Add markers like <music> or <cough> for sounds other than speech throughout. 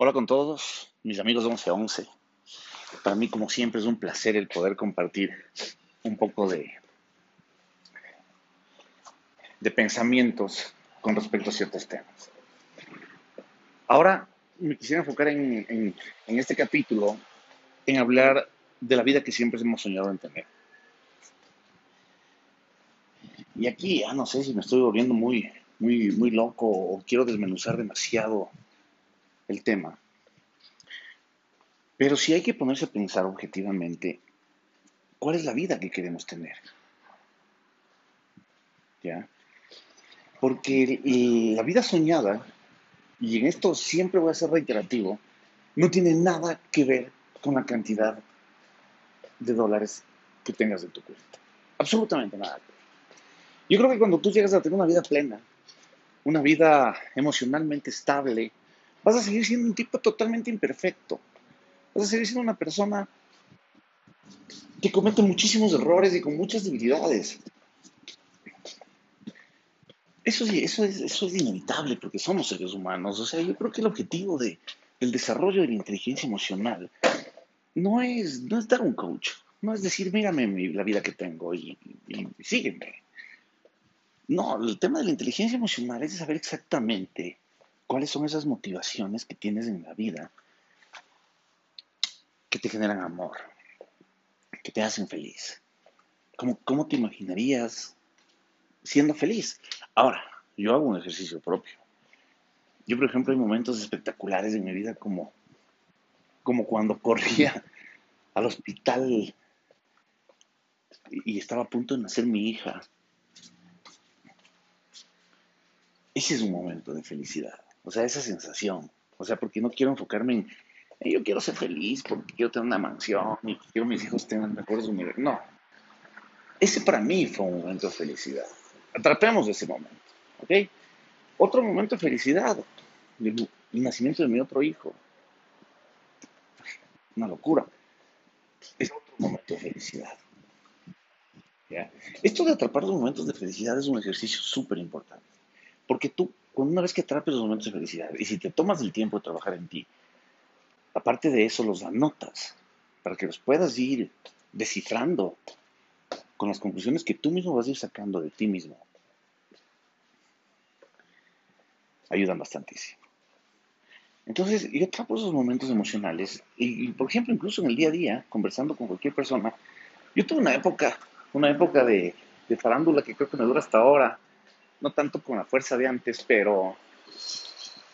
Hola con todos, mis amigos de 1111. Para mí, como siempre, es un placer el poder compartir un poco de, de pensamientos con respecto a ciertos temas. Ahora me quisiera enfocar en, en este capítulo en hablar de la vida que siempre hemos soñado en tener. Y aquí, ya no sé si me estoy volviendo muy, muy, muy loco o quiero desmenuzar demasiado el tema. Pero si hay que ponerse a pensar objetivamente, ¿cuál es la vida que queremos tener? ¿Ya? Porque la vida soñada, y en esto siempre voy a ser reiterativo, no tiene nada que ver con la cantidad de dólares que tengas en tu cuenta. Absolutamente nada. Yo creo que cuando tú llegas a tener una vida plena, una vida emocionalmente estable, vas a seguir siendo un tipo totalmente imperfecto. Vas a seguir siendo una persona que comete muchísimos errores y con muchas debilidades. Eso, eso, es, eso es inevitable porque somos seres humanos. O sea, yo creo que el objetivo de, del desarrollo de la inteligencia emocional no es, no es dar un coach, no es decir, mírame la vida que tengo y, y, y sígueme. No, el tema de la inteligencia emocional es saber exactamente cuáles son esas motivaciones que tienes en la vida que te generan amor, que te hacen feliz. ¿Cómo, cómo te imaginarías siendo feliz? Ahora, yo hago un ejercicio propio. Yo, por ejemplo, hay momentos espectaculares en mi vida como, como cuando <laughs> corría al hospital y estaba a punto de nacer mi hija ese es un momento de felicidad. O sea, esa sensación. O sea, porque no quiero enfocarme en, yo quiero ser feliz, porque quiero tener una mansión, y quiero que mis hijos tengan mejores universidades. No. Ese para mí fue un momento de felicidad. Atrapemos ese momento. ¿Ok? Otro momento de felicidad. El, nacimiento de mi otro hijo. Una locura. Es otro momento de felicidad. ¿Ya? Esto de atrapar los momentos de felicidad es un ejercicio súper importante. Porque tú, una vez que atrapes los momentos de felicidad, y si te tomas el tiempo de trabajar en ti, aparte de eso los anotas, para que los puedas ir descifrando con las conclusiones que tú mismo vas a ir sacando de ti mismo, ayudan bastantísimo. Entonces, yo atrapo esos momentos emocionales y, por ejemplo, incluso en el día a día, conversando con cualquier persona, yo tuve una época, una época de, de farándula que creo que me dura hasta ahora, no tanto con la fuerza de antes, pero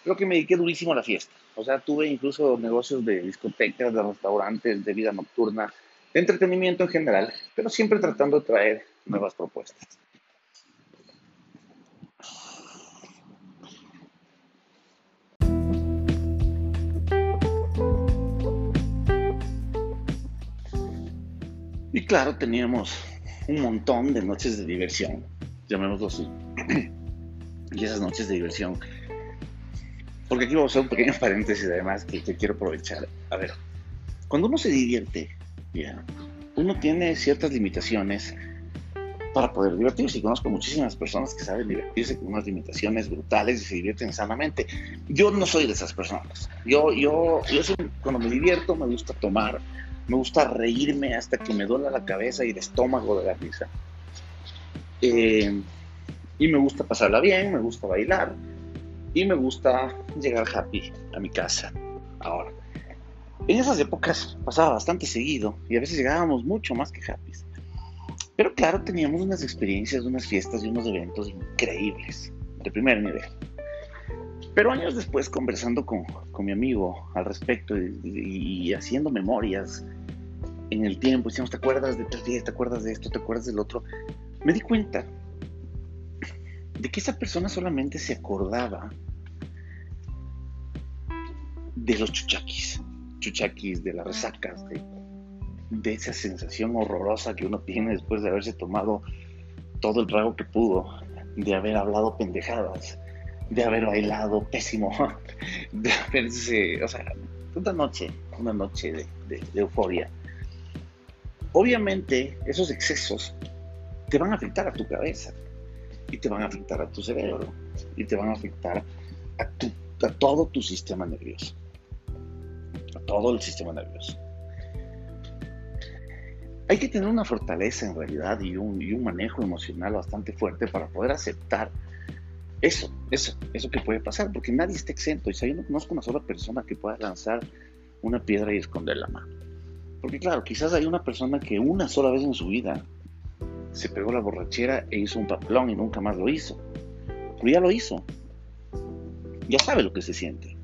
creo que me dediqué durísimo a la fiesta. O sea, tuve incluso negocios de discotecas, de restaurantes, de vida nocturna, de entretenimiento en general, pero siempre tratando de traer nuevas propuestas. Y claro, teníamos un montón de noches de diversión llamémoslo así, <clears throat> y esas noches de diversión. Porque aquí vamos a hacer un pequeño paréntesis además que, quiero aprovechar. A ver, cuando uno se divierte, uno tiene ciertas limitaciones para poder divertirse. Y conozco muchísimas personas que saben divertirse con unas limitaciones brutales y se divierten sanamente. Yo no soy de esas personas. Yo, yo, yo cuando me divierto me gusta tomar, me gusta reírme hasta que me duela la cabeza y el estómago de la risa. Eh, y me gusta pasarla bien, me gusta bailar y me gusta llegar happy a mi casa. Ahora, en esas épocas pasaba bastante seguido y a veces llegábamos mucho más que happy. Pero claro, teníamos unas experiencias, unas fiestas y unos eventos increíbles, de primer nivel. Pero años después, conversando con, con mi amigo al respecto y, haciendo memorias en el tiempo, decíamos, ¿te acuerdas de tal fiesta? ¿Te acuerdas de esto? ¿Te acuerdas del otro? me di cuenta de que esa persona solamente se acordaba de los chuchaquis, chuchaquis, de las resacas, de, esa sensación horrorosa que uno tiene después de haberse tomado todo el trago que pudo, de haber hablado pendejadas, de haber bailado pésimo, <laughs> de haberse, o sea, una noche, una noche de euforia. Obviamente, esos excesos te van a afectar a tu cabeza y te van a afectar a tu cerebro y te van a afectar a, todo tu sistema nervioso. a todo el sistema nervioso. Hay que tener una fortaleza en realidad y un, y un manejo emocional bastante fuerte para poder aceptar eso, eso, eso que puede pasar, porque nadie está exento. Y si yo no conozco una sola persona que pueda lanzar una piedra y esconder la mano. Porque claro, quizás hay una persona que una sola vez en su vida se pegó la borrachera e hizo un papelón y nunca más lo hizo. Pero ya lo hizo. Ya sabe lo que se siente.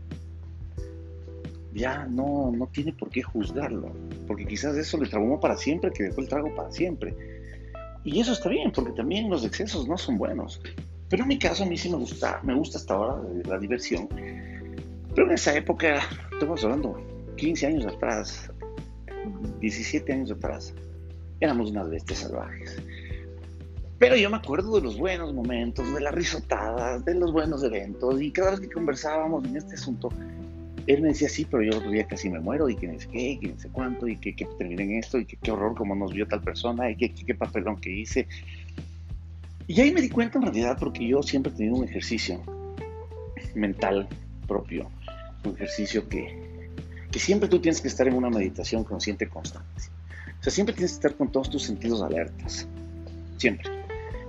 Ya no, no tiene por qué juzgarlo. Porque quizás eso le traumó para siempre, que dejó el trago para siempre. Y eso está bien, porque también los excesos no son buenos. Pero en mi caso a mí sí me gusta, me gusta hasta ahora la diversión. Pero en esa época, estamos hablando 15 años atrás, 17 años atrás, éramos unas bestias salvajes. Pero yo me acuerdo de los buenos momentos, de las risotadas, de los buenos eventos, y cada vez que conversábamos en este asunto, él me decía, sí, pero yo otro día casi me muero, y que no sé qué, que no sé cuánto, y que, que terminé en esto, y que qué horror como nos vio tal persona, y que qué papelón que hice. Y ahí me di cuenta en realidad porque yo siempre he tenido un ejercicio mental propio, un ejercicio que, que siempre tú tienes que estar en una meditación consciente constante. O sea, siempre tienes que estar con todos tus sentidos alertas, siempre.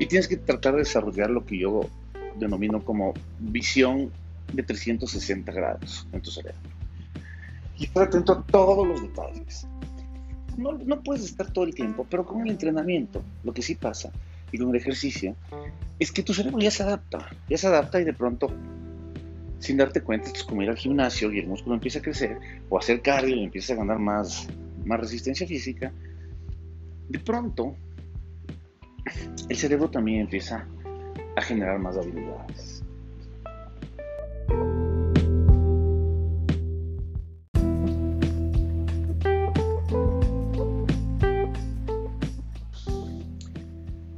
Y tienes que tratar de desarrollar lo que yo denomino como visión de 360 grados en tu cerebro. Y estar atento a todos los detalles. No, no puedes estar todo el tiempo, pero con el entrenamiento, lo que sí pasa y con el ejercicio, es que tu cerebro ya se adapta, ya se adapta y de pronto, sin darte cuenta, es como ir al gimnasio y el músculo empieza a crecer, o hacer cardio y empieza a ganar más, más resistencia física, de pronto el cerebro también empieza a generar más habilidades.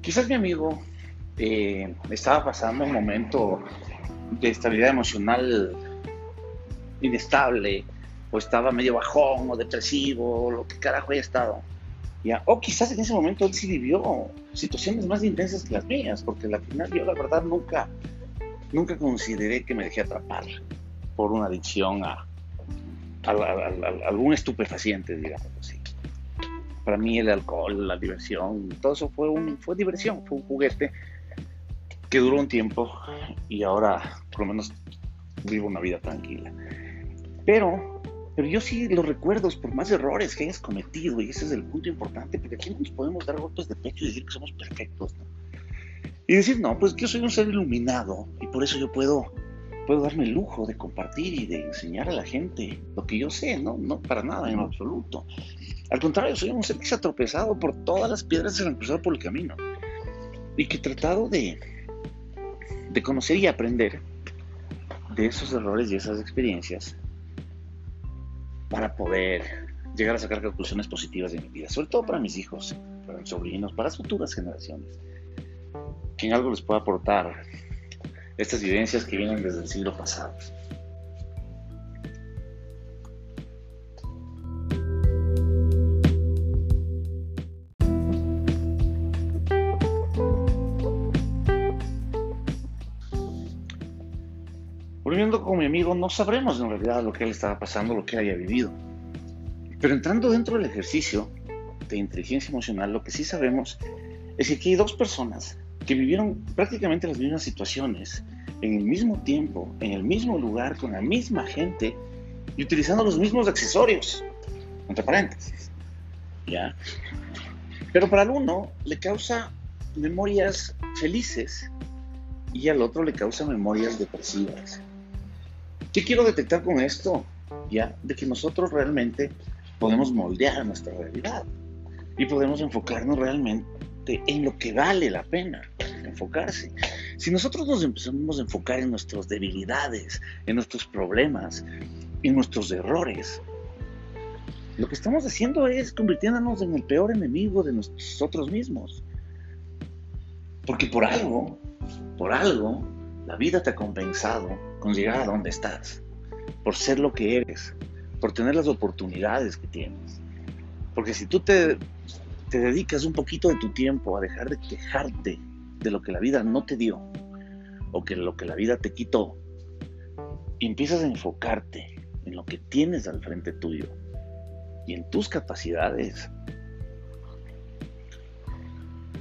Quizás mi amigo eh, estaba pasando un momento de estabilidad emocional inestable, o estaba medio bajón, o depresivo, o lo que carajo haya estado. ¿Ya? O quizás en ese momento él sí vivió situaciones más intensas que las mías, porque al final yo la verdad nunca, nunca consideré que me dejé atrapar por una adicción a, a algún estupefaciente, digamos así para mí el alcohol, la diversión, todo eso fue, un, fue diversión, fue un juguete que duró un tiempo y ahora por lo menos vivo una vida tranquila. Pero, pero yo sí los recuerdos por más errores que hayas cometido y ese es el punto importante, porque aquí no nos podemos dar golpes de pecho y decir que somos perfectos. Y decir, no, pues yo soy un ser iluminado y por eso yo puedo puedo darme el lujo de compartir y de enseñar a la gente lo que yo sé, no, no para nada en absoluto. Al contrario, soy un ser que se ha tropezado por todas las piedras que se han cruzado por el camino y que he tratado de, de conocer y aprender de esos errores y esas experiencias para poder llegar a sacar conclusiones positivas de mi vida, sobre todo para mis hijos, para mis sobrinos, para las futuras generaciones, que en algo les pueda aportar estas vivencias que vienen desde el siglo pasado. Mi amigo, no sabremos en realidad lo que él estaba pasando, lo que haya vivido. Pero entrando dentro del ejercicio de inteligencia emocional, lo que sí sabemos es que aquí hay dos personas que vivieron prácticamente las mismas situaciones, en el mismo tiempo, en el mismo lugar, con la misma gente y utilizando los mismos accesorios, entre paréntesis. ¿Ya? Pero para el uno le causa memorias felices y al otro le causa memorias depresivas. ¿Qué quiero detectar con esto? Ya, de que nosotros realmente podemos moldear nuestra realidad y podemos enfocarnos realmente en lo que vale la pena enfocarse. Si nosotros nos empezamos a enfocar en nuestras debilidades, en nuestros problemas, en nuestros errores, lo que estamos haciendo es convirtiéndonos en el peor enemigo de nosotros mismos. Porque por algo, por algo, la vida te ha compensado con llegar a donde estás, por ser lo que eres, por tener las oportunidades que tienes. Porque si tú te te dedicas un poquito de tu tiempo a dejar de quejarte de lo que la vida no te dio o que lo que la vida te quitó, y empiezas a enfocarte en lo que tienes al frente tuyo y en tus capacidades.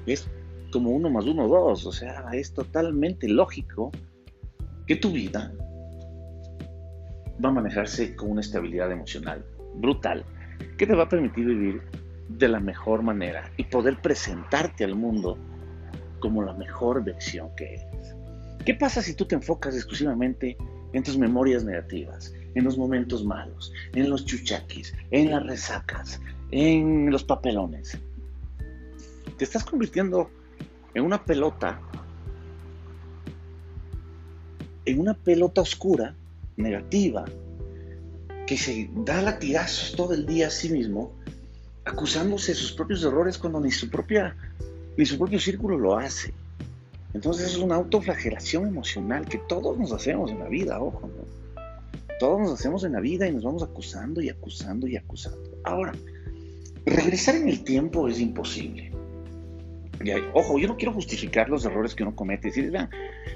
Es como uno más uno, dos. O sea, es totalmente lógico que tu vida va a manejarse con una estabilidad emocional brutal que te va a permitir vivir de la mejor manera y poder presentarte al mundo como la mejor versión que eres. ¿Qué pasa si tú te enfocas exclusivamente en tus memorias negativas, en los momentos malos, en los chuchaquis, en las resacas, en los papelones? Te estás convirtiendo en una pelota, en una pelota oscura, negativa, que se da latigazos todo el día a sí mismo, acusándose de sus propios errores cuando ni su propia ni su propio círculo lo hace. Entonces es una autoflagelación emocional que todos nos hacemos en la vida, ojo, ¿no? Todos nos hacemos en la vida y nos vamos acusando y acusando y acusando. Ahora, regresar en el tiempo es imposible. Ojo, yo no quiero justificar los errores que uno comete. Decir, vean,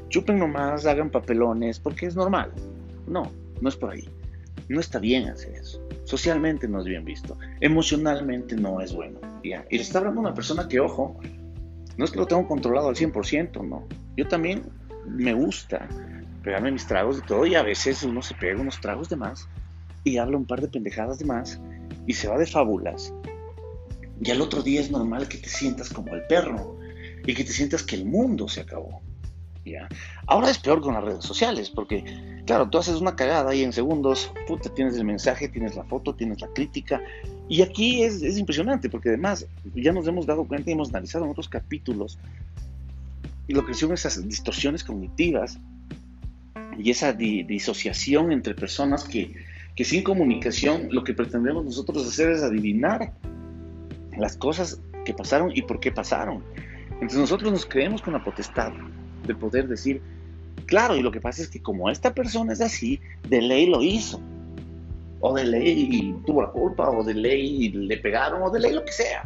chupen nomás, hagan papelones, porque es normal. No, no es por ahí. No está bien hacer eso. Socialmente no es bien visto. Emocionalmente no es bueno. ¿ya? Y le está hablando una persona que, ojo, no es que lo tengo controlado al 100%, no. Yo también me gusta pegarme mis tragos de todo y a veces uno se pega unos tragos de más y habla un par de pendejadas de más y se va de fábulas y al otro día es normal que te sientas como el perro y que te sientas que el mundo se acabó. ¿ya? Ahora es peor con las redes sociales, porque, claro, tú haces una cagada y en segundos, puta, tienes el mensaje, tienes la foto, tienes la crítica. Y aquí es, es impresionante, porque además ya nos hemos dado cuenta y hemos analizado en otros capítulos lo que son esas distorsiones cognitivas y esa disociación entre personas que, que sin comunicación lo que pretendemos nosotros hacer es adivinar las cosas que pasaron y por qué pasaron. Entonces nosotros nos creemos con la potestad de poder decir, claro, y lo que pasa es que como esta persona es así, de ley lo hizo. O de ley tuvo la culpa, o de ley le pegaron, o de ley lo que sea.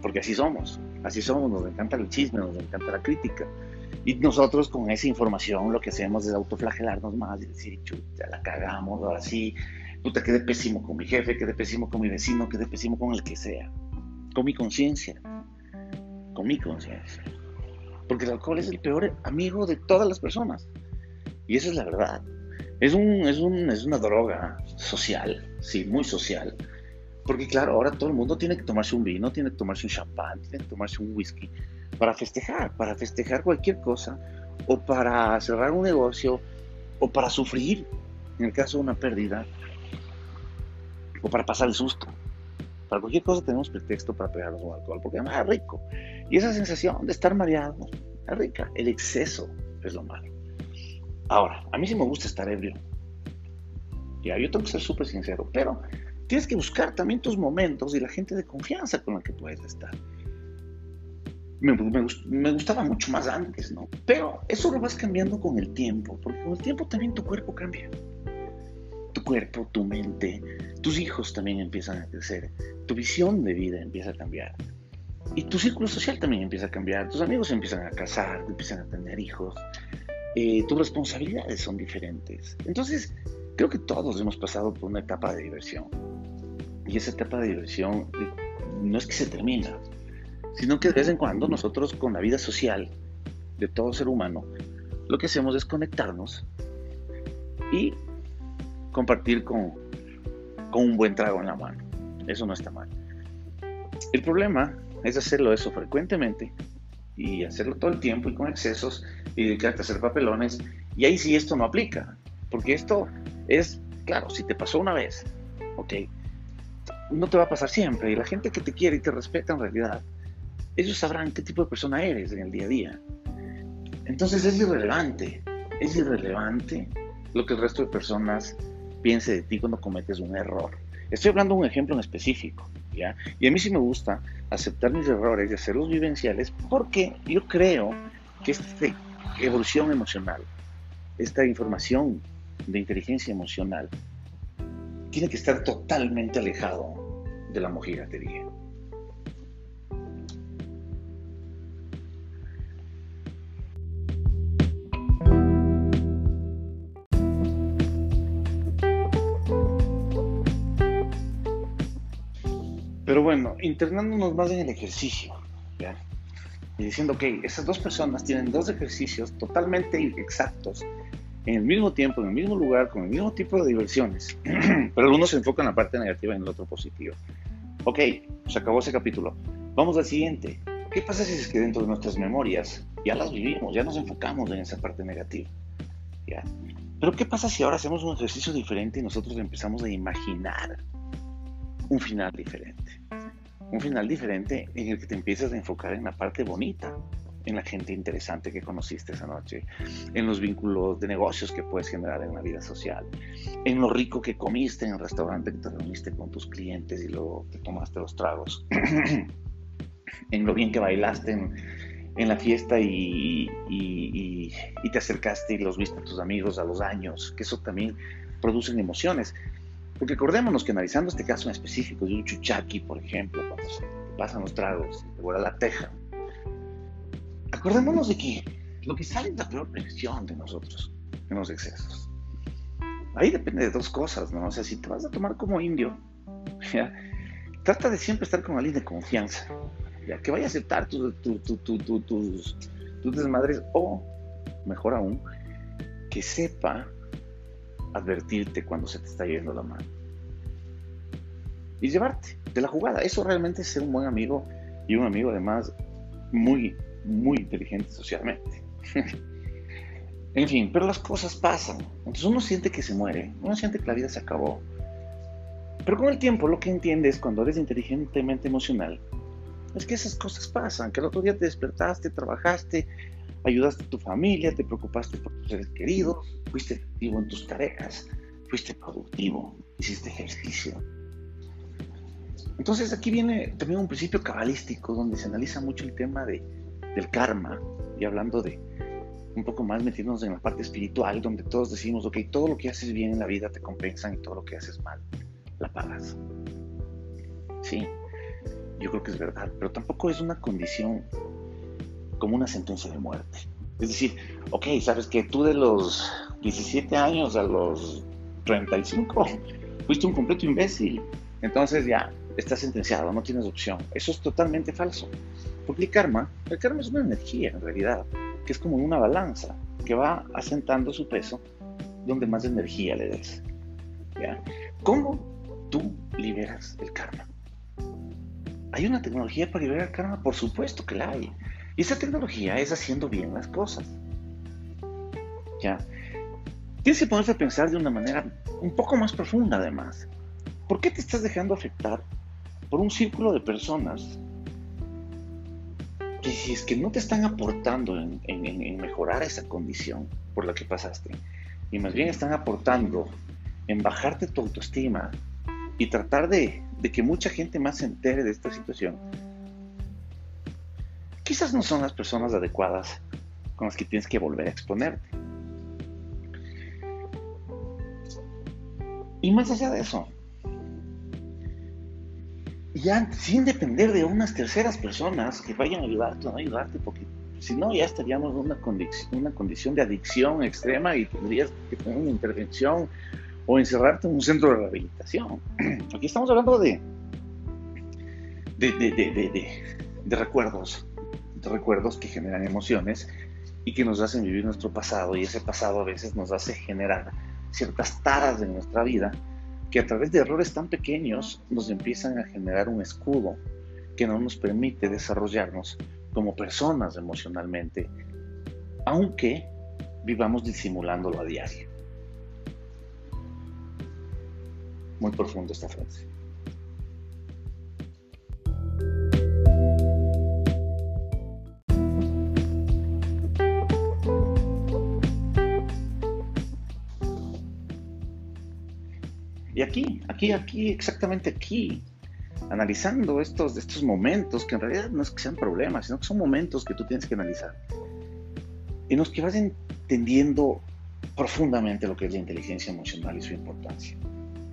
Porque así somos, así somos, nos encanta el chisme, nos encanta la crítica. Y nosotros con esa información lo que hacemos es autoflagelarnos más y decir, chuta, la cagamos, ahora sí, puta, quedé pésimo con mi jefe, quedé pésimo con mi vecino, quedé pésimo con el que sea. Con mi conciencia. Con mi conciencia. Porque el alcohol es el peor amigo de todas las personas. Y esa es la verdad. Es, un, es, un, es una droga social, sí, muy social. Porque claro, ahora todo el mundo tiene que tomarse un vino, tiene que tomarse un champán, tiene que tomarse un whisky para festejar, para festejar cualquier cosa, o para cerrar un negocio, o para sufrir, en el caso de una pérdida, o para pasar el susto. Para cualquier cosa tenemos pretexto para pegarnos un alcohol, porque además es rico. Y esa sensación de estar mareado es rica. El exceso es lo malo. Ahora, a mí sí me gusta estar ebrio. Ya, yo tengo que ser súper sincero, pero tienes que buscar también tus momentos y la gente de confianza con la que puedes estar. Me, me, gustaba mucho más antes, ¿no? Pero eso lo vas cambiando con el tiempo, porque con el tiempo también tu cuerpo cambia cuerpo, tu mente, tus hijos también empiezan a crecer, tu visión de vida empieza a cambiar. Y tu círculo social también empieza a cambiar, tus amigos empiezan a casar, empiezan a tener hijos, eh, tus responsabilidades son diferentes. Entonces, creo que todos hemos pasado por una etapa de diversión. Y esa etapa de diversión eh, no es que se termina, sino que de vez en cuando nosotros con la vida social de todo ser humano, lo que hacemos es conectarnos y compartir con, con un buen trago en la mano. Eso no está mal. El problema es hacerlo eso frecuentemente y hacerlo todo el tiempo y con excesos y dedicarte a hacer papelones. Y ahí sí esto no aplica, porque esto es, claro, si te pasó una vez, ok, no te va a pasar siempre. Y la gente que te quiere y te respeta en realidad, ellos sabrán qué tipo de persona eres en el día a día. Entonces es irrelevante, es irrelevante lo que el resto de personas piense de ti cuando cometes un error. Estoy hablando de un ejemplo en específico, ¿ya? Y a mí sí me gusta aceptar mis errores y hacerlos vivenciales porque yo creo que esta evolución emocional, esta información de inteligencia emocional, tiene que estar totalmente alejado de la mojiratería. Pero bueno, internándonos más en el ejercicio, ¿ya? y diciendo, que esas dos personas tienen dos ejercicios totalmente exactos, en el mismo tiempo, en el mismo lugar, con el mismo tipo de diversiones, <clears throat> pero uno se enfoca en la parte negativa y en el otro positivo. Ok, se acabó ese capítulo. Vamos al siguiente. ¿Qué pasa si es que dentro de nuestras memorias ya las vivimos, ya nos enfocamos en esa parte negativa? ¿Ya? Pero ¿qué pasa si ahora hacemos un ejercicio diferente y nosotros empezamos a imaginar un final diferente? Un final diferente en el que te empiezas a enfocar en la parte bonita, en la gente interesante que conociste esa noche, en los vínculos de negocios que puedes generar en la vida social, en lo rico que comiste en el restaurante que te reuniste con tus clientes y luego te tomaste los tragos, <clears throat> en lo bien que bailaste en, la fiesta y, y, te acercaste y los viste a tus amigos a los años, que eso también producen emociones. Porque acordémonos que analizando este caso en específico de un chuchaki, por ejemplo, cuando se pasan los tragos, te vuela la teja, acordémonos de que lo que sale es la peor versión de nosotros en los excesos. Ahí depende de dos cosas, ¿no? O sea, si te vas a tomar como indio, <laughs> trata de siempre estar con alguien de confianza que vaya a aceptar tus, tus, desmadres o, mejor aún, que sepa advertirte cuando se te está yendo la mano. Y llevarte de la jugada. Eso realmente es ser un buen amigo y un amigo además muy, muy inteligente socialmente. <laughs> en fin, pero las cosas pasan. Entonces uno siente que se muere, uno siente que la vida se acabó. Pero con el tiempo lo que entiendes cuando eres inteligentemente emocional es que esas cosas pasan, que el otro día te despertaste, trabajaste, ayudaste a tu familia, te preocupaste por tus seres queridos, fuiste activo en tus tareas, fuiste productivo, hiciste ejercicio. Entonces aquí viene también un principio cabalístico donde se analiza mucho el tema de, del karma y hablando de un poco más metiéndonos en la parte espiritual donde todos decimos, ok, todo lo que haces bien en la vida te compensan y todo lo que haces mal la pagas. Sí, yo creo que es verdad, pero tampoco es una condición como una sentencia de muerte. Es decir, ok, sabes que tú de los 17 años a los 35 fuiste un completo imbécil, entonces ya estás sentenciado, no tienes opción. Eso es totalmente falso. Porque el karma, el karma es una energía en realidad, que es como una balanza que va asentando su peso donde más energía le des. ¿Cómo tú liberas el karma? ¿Hay una tecnología para liberar karma? Por supuesto que la hay. Y esa tecnología es haciendo bien las cosas. ¿Ya? Tienes que ponerse a pensar de una manera un poco más profunda además. ¿Por qué te estás dejando afectar por un círculo de personas que si es que no te están aportando en, en mejorar esa condición por la que pasaste, y más bien están aportando en bajarte tu autoestima y tratar de de que mucha gente más se entere de esta situación, quizás no son las personas adecuadas con las que tienes que volver a exponerte. Y más allá de eso, ya sin depender de unas terceras personas que vayan a ayudarte o no ayudarte, porque si no ya estaríamos en una, una condición de adicción extrema y tendrías que tener una intervención o encerrarte en un centro de rehabilitación. <clears throat> Aquí estamos hablando de, de, recuerdos, de recuerdos que generan emociones y que nos hacen vivir nuestro pasado y ese pasado a veces nos hace generar ciertas taras de nuestra vida que a través de errores tan pequeños nos empiezan a generar un escudo que no nos permite desarrollarnos como personas emocionalmente, aunque vivamos disimulándolo a diario. muy profundo esta frase. Y aquí, aquí, aquí, exactamente aquí, analizando estos, estos momentos, que en realidad no es que sean problemas, sino que son momentos que tú tienes que analizar, en los que vas entendiendo profundamente lo que es la inteligencia emocional y su importancia.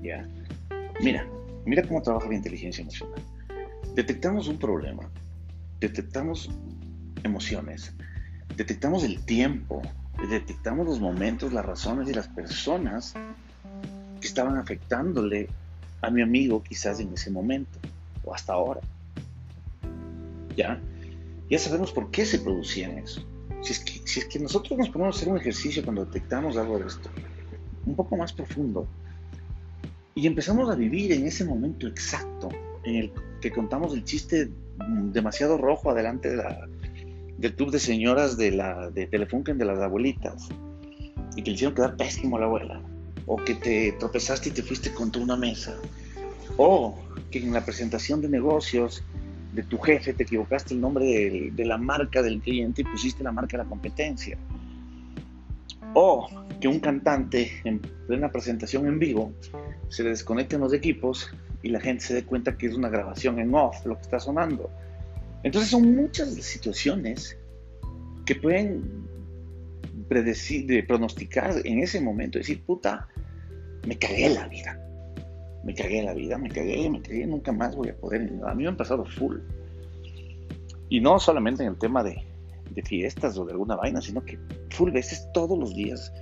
Mira, mira cómo trabaja la inteligencia emocional. Detectamos un problema, detectamos emociones, detectamos el tiempo, detectamos los momentos, las razones y las personas estaban afectándole a mi amigo quizás en ese momento. o hasta ahora. ¿Ya? Ya sabemos por qué se producían eso. Si es, que, si es que nosotros nos ponemos a hacer un ejercicio cuando detectamos algo de esto, un poco más profundo, y empezamos a vivir en ese momento exacto en el que contamos el chiste demasiado rojo adelante de la, del club de señoras de, la, de Telefunken de las abuelitas y que le hicieron quedar pésimo a la abuela, o que te tropezaste y te fuiste contra una mesa, o que en la presentación de negocios de tu jefe te equivocaste el nombre de, la marca del cliente y pusiste la marca de la competencia, o que un cantante en plena presentación en vivo se le desconecten los equipos y la gente se dé cuenta que es una grabación en off lo que está sonando. Entonces son muchas situaciones que pueden predecir, pronosticar en ese momento, decir, puta, me cagué la vida. Me cagué la vida, me cagué, me cagué, nunca más voy a poder. A mí me han pasado full. Y no solamente en el tema de, de fiestas o de alguna vaina, sino que full veces todos los días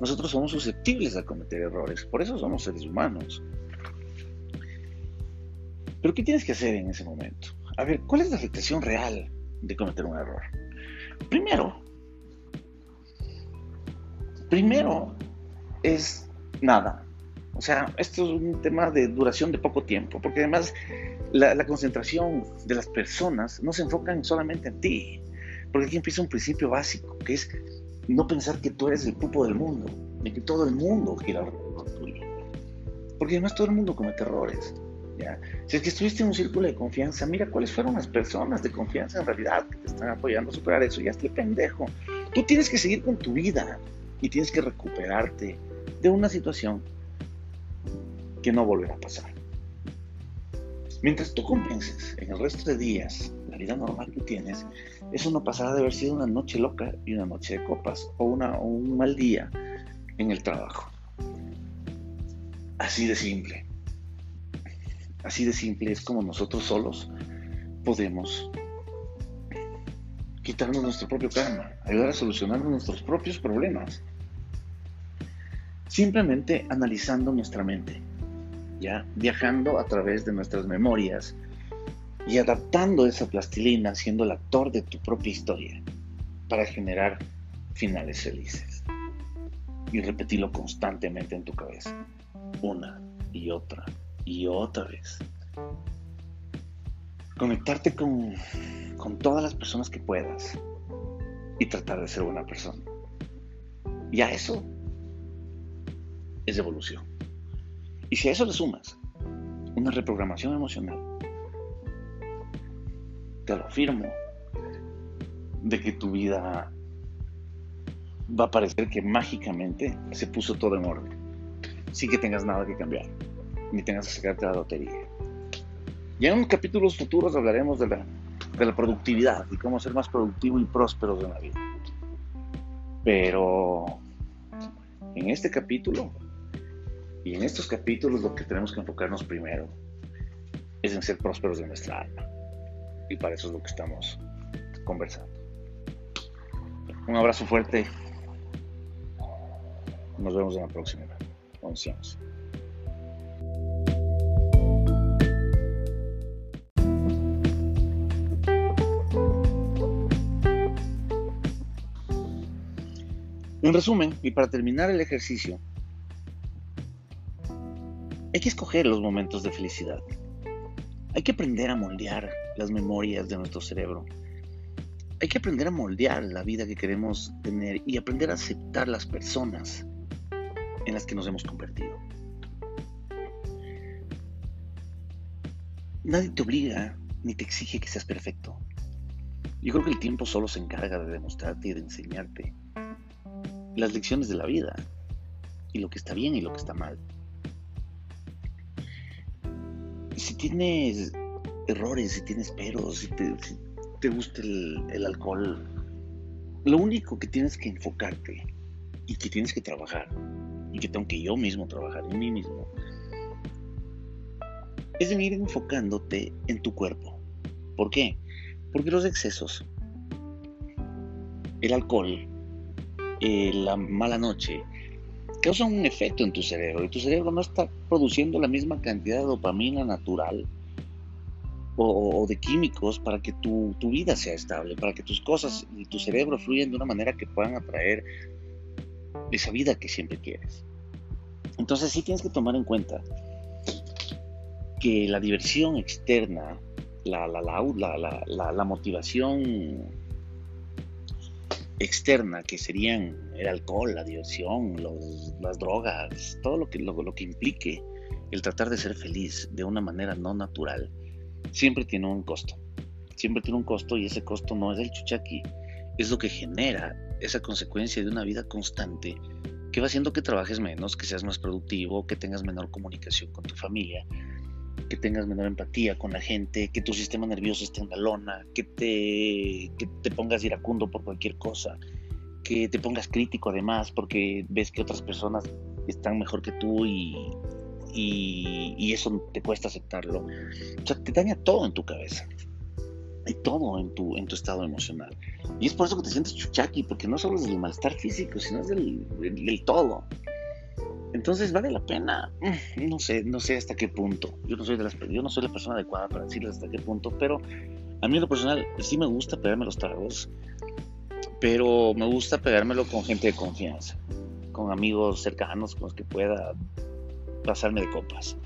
nosotros somos susceptibles a cometer errores. Por eso somos seres humanos. Pero ¿qué tienes que hacer en ese momento? A ver, ¿cuál es la afectación real de cometer un error? Primero, primero es nada. O sea, esto es un tema de duración de poco tiempo, porque además la, la concentración de las personas no se enfocan solamente en ti, porque aquí empieza un principio básico, que es no pensar que tú eres el pupo del mundo, ni que todo el mundo gira alrededor tuyo. Porque además todo el mundo comete errores. ¿ya? Si es que estuviste en un círculo de confianza, mira cuáles fueron las personas de confianza en realidad que te están apoyando a superar eso. Ya estoy pendejo. Tú tienes que seguir con tu vida y tienes que recuperarte de una situación que no volverá a pasar. Mientras tú compenses en el resto de días la vida normal que tienes, eso no pasará de haber sido una noche loca y una noche de copas o, una, o un mal día en el trabajo. Así de simple. Así de simple es como nosotros solos podemos quitarnos nuestro propio karma, ayudar a solucionar nuestros propios problemas. Simplemente analizando nuestra mente, ya viajando a través de nuestras memorias y adaptando esa plastilina, siendo el actor de tu propia historia para generar finales felices. Y repetirlo constantemente en tu cabeza, una y otra y otra vez. Conectarte con, con todas las personas que puedas y tratar de ser buena persona. Y a eso es evolución. Y si a eso le sumas una reprogramación emocional, te lo afirmo, de que tu vida va a parecer que mágicamente se puso todo en orden, sin que tengas nada que cambiar ni tengas que sacarte la lotería. Y en capítulos futuros hablaremos de la, de la productividad y cómo ser más productivo y próspero en la vida. Pero en este capítulo y en estos capítulos lo que tenemos que enfocarnos primero es en ser prósperos de nuestra alma. Y para eso es lo que estamos conversando. Un abrazo fuerte. Nos vemos en la próxima. Conocemos. En resumen, y para terminar el ejercicio, hay que escoger los momentos de felicidad. Hay que aprender a moldear las memorias de nuestro cerebro. Hay que aprender a moldear la vida que queremos tener y aprender a aceptar las personas en las que nos hemos convertido. Nadie te obliga ni te exige que seas perfecto. Yo creo que el tiempo solo se encarga de demostrarte y de enseñarte las lecciones de la vida y lo que está bien y lo que está mal. Si tienes errores, si tienes peros, si te, gusta el, el alcohol, lo único que tienes que enfocarte y que tienes que trabajar, y que tengo que yo mismo trabajar en mí mismo, es en ir enfocándote en tu cuerpo. ¿Por qué? Porque los excesos, el alcohol, eh, la mala noche, causan un efecto en tu cerebro y tu cerebro no está produciendo la misma cantidad de dopamina natural o, de químicos para que tu, tu, vida sea estable, para que tus cosas y tu cerebro fluyan de una manera que puedan atraer esa vida que siempre quieres. Entonces sí tienes que tomar en cuenta que la diversión externa, la, la, la, la motivación externa, que serían el alcohol, la diversión, las drogas, todo lo que, lo que implique el tratar de ser feliz de una manera no natural, siempre tiene un costo. Siempre tiene un costo y ese costo no es el chuchaqui, es lo que genera esa consecuencia de una vida constante que va haciendo que trabajes menos, que seas más productivo, que tengas menor comunicación con tu familia, que tengas menor empatía con la gente, que tu sistema nervioso esté en la lona, que te, que te pongas iracundo por cualquier cosa, que te pongas crítico además porque ves que otras personas están mejor que tú y, y, eso te cuesta aceptarlo. O sea, te daña todo en tu cabeza. Y todo en tu, en tu estado emocional. Y es por eso que te sientes chuchaki, porque no solo es del malestar físico, sino es del, del, todo. Entonces vale la pena. Mm, no sé, no sé hasta qué punto. Yo no soy de las, yo no soy la persona adecuada para decirles hasta qué punto, pero a mí en lo personal sí me gusta pegarme los tragos, pero me gusta pegármelo con gente de confianza, con amigos cercanos con los que pueda pasarme de copas.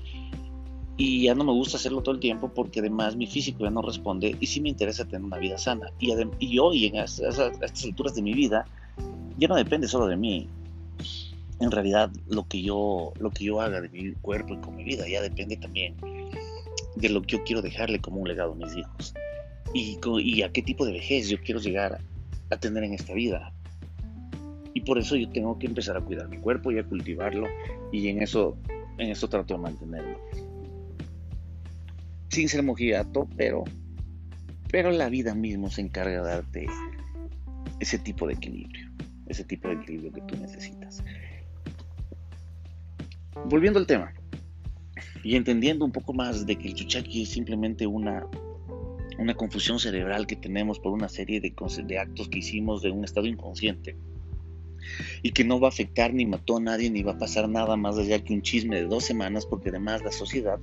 Y ya no me gusta hacerlo todo el tiempo porque además mi físico ya no responde y sí me interesa tener una vida sana. Y, y hoy, en estas, alturas de mi vida, ya no depende solo de mí. En realidad, lo que, yo, lo que yo haga de mi cuerpo y con mi vida ya depende también de lo que yo quiero dejarle como un legado a mis hijos. Y, y a qué tipo de vejez yo quiero llegar a tener en esta vida. Y por eso yo tengo que empezar a cuidar mi cuerpo y a cultivarlo. Y en eso en eso trato de mantenerlo. Sin ser mojigato, pero, pero la vida mismo se encarga de darte ese tipo de equilibrio, ese tipo de equilibrio que tú necesitas. Volviendo al tema y entendiendo un poco más de que el chuchaki es simplemente una, una confusión cerebral que tenemos por una serie de, de actos que hicimos de un estado inconsciente y que no va a afectar ni mató a nadie ni va a pasar nada más allá que un chisme de dos semanas porque además la sociedad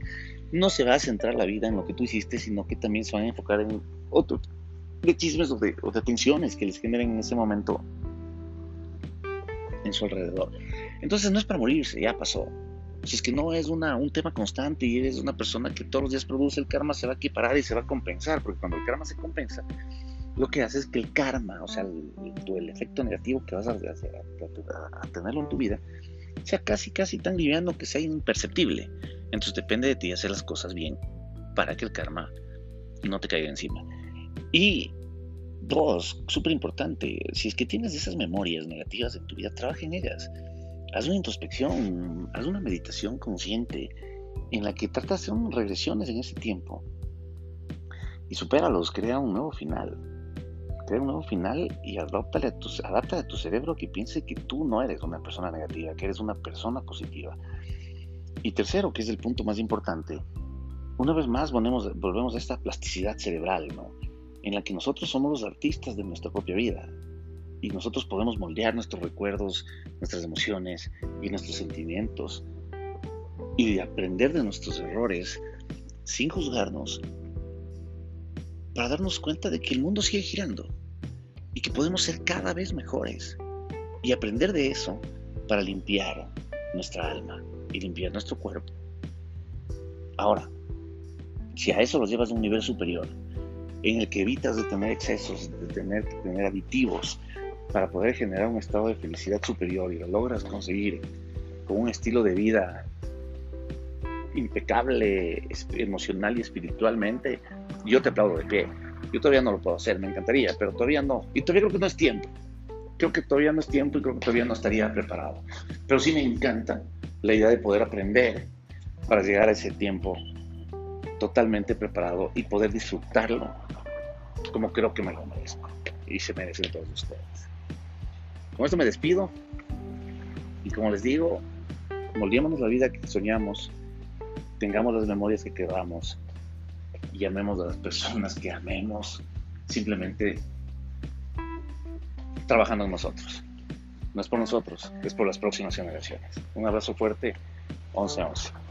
no se va a centrar la vida en lo que tú hiciste sino que también se van a enfocar en otro de chismes o de, o de tensiones que les generen en ese momento en su alrededor. Entonces no es para morirse, ya pasó. Si es que no es una, un tema constante y eres una persona que todos los días produce el karma, se va a equiparar y se va a compensar, porque cuando el karma se compensa, lo que hace es que el karma, o sea, el, efecto negativo que vas a, a, tenerlo en tu vida, sea casi, casi tan liviano que sea imperceptible. Entonces depende de ti hacer las cosas bien para que el karma no te caiga encima. Y dos, súper importante, si es que tienes esas memorias negativas en tu vida, trabaja en ellas. Haz una introspección, haz una meditación consciente en la que tratas de hacer regresiones en ese tiempo y supéralos, crea un nuevo final crea un nuevo final y adapta a tu, adapta a tu cerebro que piense que tú no eres una persona negativa, que eres una persona positiva. Y tercero, que es el punto más importante, una vez más volvemos, volvemos a esta plasticidad cerebral, ¿no? en la que nosotros somos los artistas de nuestra propia vida y nosotros podemos moldear nuestros recuerdos, nuestras emociones y nuestros sentimientos y de aprender de nuestros errores sin juzgarnos para darnos cuenta de que el mundo sigue girando y que podemos ser cada vez mejores y aprender de eso para limpiar nuestra alma y limpiar nuestro cuerpo. Ahora, si a eso lo llevas a un nivel superior, en el que evitas de tener excesos, de tener tener aditivos para poder generar un estado de felicidad superior y lo logras conseguir con un estilo de vida impecable emocional y espiritualmente, yo te aplaudo de pie. Yo todavía no lo puedo hacer, me encantaría, pero todavía no. Y todavía creo que no es tiempo. Creo que todavía no es tiempo y creo que todavía no estaría preparado. Pero sí me encanta la idea de poder aprender para llegar a ese tiempo totalmente preparado y poder disfrutarlo como creo que me lo merezco y se merecen todos ustedes. Con esto me despido y como les digo, moldeémonos la vida que soñamos, tengamos las memorias que queramos y amemos a las personas que amemos, simplemente trabajando en nosotros. No es por nosotros, es por las próximas generaciones. Un abrazo fuerte, 11 11.